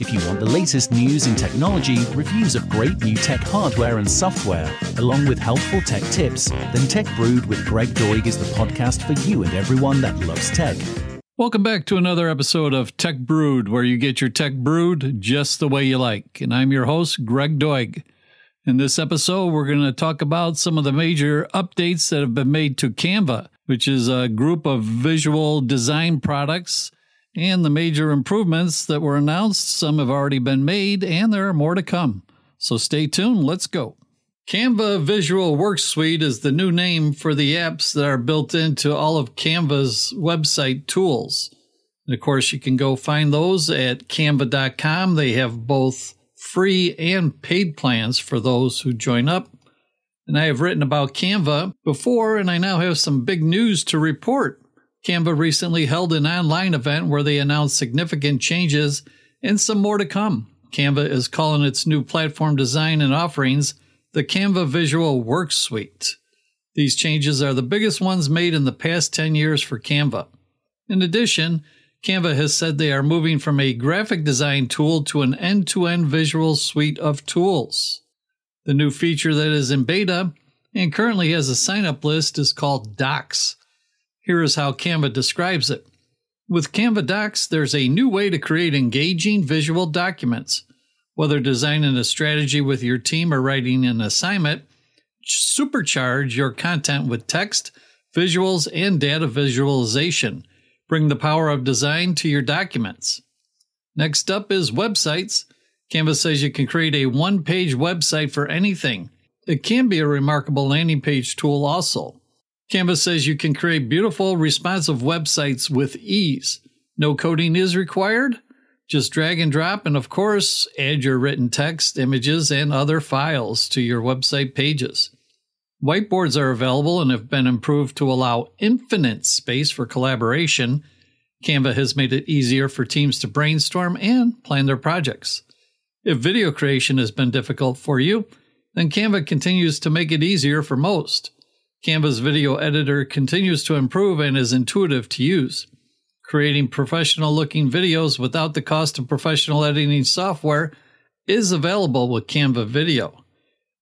If you want the latest news in technology, reviews of great new tech hardware and software, along with helpful tech tips, then Tech Brood with Greg Doig is the podcast for you and everyone that loves tech. Welcome back to another episode of Tech Brood, where you get your tech brewed just the way you like. And I'm your host, Greg Doig. In this episode, we're going to talk about some of the major updates that have been made to Canva, which is a group of visual design products and the major improvements that were announced. Some have already been made, and there are more to come. So stay tuned. Let's go. Canva Visual Work Suite is the new name for the apps that are built into all of Canva's website tools. And of course, you can go find those at canva.com. They have both free and paid plans for those who join up. And I have written about Canva before, and I now have some big news to report. Canva recently held an online event where they announced significant changes and some more to come. Canva is calling its new platform design and offerings the Canva Visual Work Suite. These changes are the biggest ones made in the past 10 years for Canva. In addition, Canva has said they are moving from a graphic design tool to an end to end visual suite of tools. The new feature that is in beta and currently has a sign up list is called Docs. Here is how Canva describes it. With Canva Docs, there's a new way to create engaging visual documents. Whether designing a strategy with your team or writing an assignment, supercharge your content with text, visuals, and data visualization. Bring the power of design to your documents. Next up is websites. Canva says you can create a one page website for anything. It can be a remarkable landing page tool also. Canva says you can create beautiful, responsive websites with ease. No coding is required. Just drag and drop, and of course, add your written text, images, and other files to your website pages. Whiteboards are available and have been improved to allow infinite space for collaboration. Canva has made it easier for teams to brainstorm and plan their projects. If video creation has been difficult for you, then Canva continues to make it easier for most. Canva's video editor continues to improve and is intuitive to use. Creating professional looking videos without the cost of professional editing software is available with Canva Video.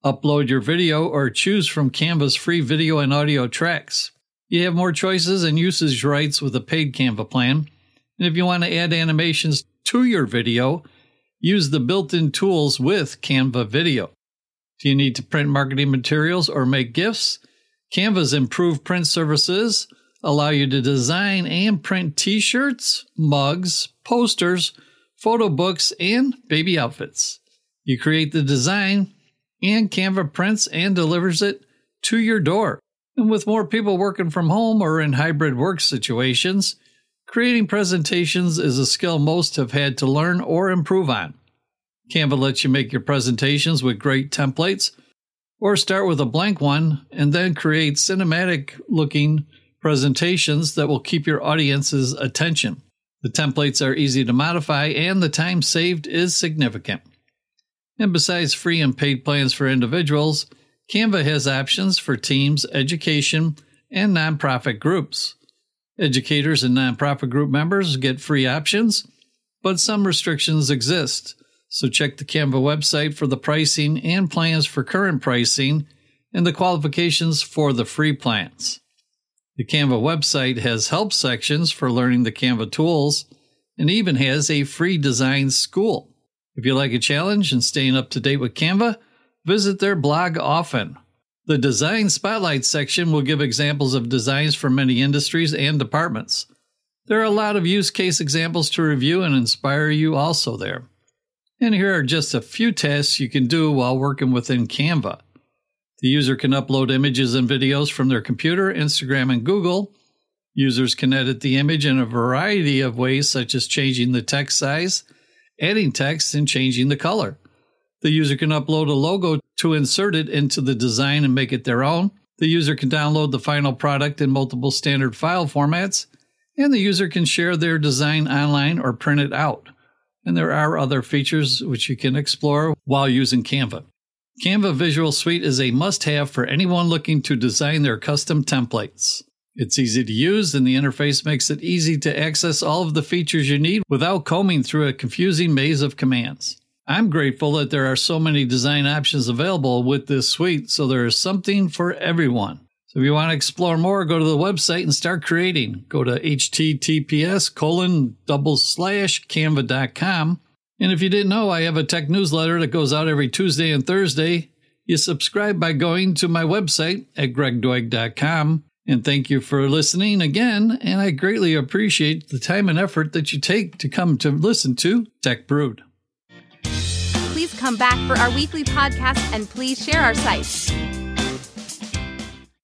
Upload your video or choose from Canva's free video and audio tracks. You have more choices and usage rights with a paid Canva plan. And if you want to add animations to your video, use the built in tools with Canva Video. Do you need to print marketing materials or make gifts? Canva's improved print services allow you to design and print t shirts, mugs, posters, photo books, and baby outfits. You create the design, and Canva prints and delivers it to your door. And with more people working from home or in hybrid work situations, creating presentations is a skill most have had to learn or improve on. Canva lets you make your presentations with great templates or start with a blank one and then create cinematic looking presentations that will keep your audience's attention. The templates are easy to modify and the time saved is significant. And besides free and paid plans for individuals, Canva has options for teams, education, and nonprofit groups. Educators and nonprofit group members get free options, but some restrictions exist. So check the Canva website for the pricing and plans for current pricing and the qualifications for the free plans. The Canva website has help sections for learning the Canva tools and even has a free design school. If you like a challenge and staying up to date with Canva, visit their blog often. The Design Spotlight section will give examples of designs for many industries and departments. There are a lot of use case examples to review and inspire you also there. And here are just a few tasks you can do while working within Canva. The user can upload images and videos from their computer, Instagram, and Google. Users can edit the image in a variety of ways, such as changing the text size, adding text, and changing the color. The user can upload a logo to insert it into the design and make it their own. The user can download the final product in multiple standard file formats, and the user can share their design online or print it out and there are other features which you can explore while using Canva. Canva Visual Suite is a must have for anyone looking to design their custom templates. It's easy to use, and the interface makes it easy to access all of the features you need without combing through a confusing maze of commands. I'm grateful that there are so many design options available with this suite, so there is something for everyone. So if you want to explore more, go to the website and start creating. Go to https colon double slash canva.com. And if you didn't know, I have a tech newsletter that goes out every Tuesday and Thursday. You subscribe by going to my website at gregdoig.com. And thank you for listening again. And I greatly appreciate the time and effort that you take to come to listen to Tech Brood. Please come back for our weekly podcast and please share our site.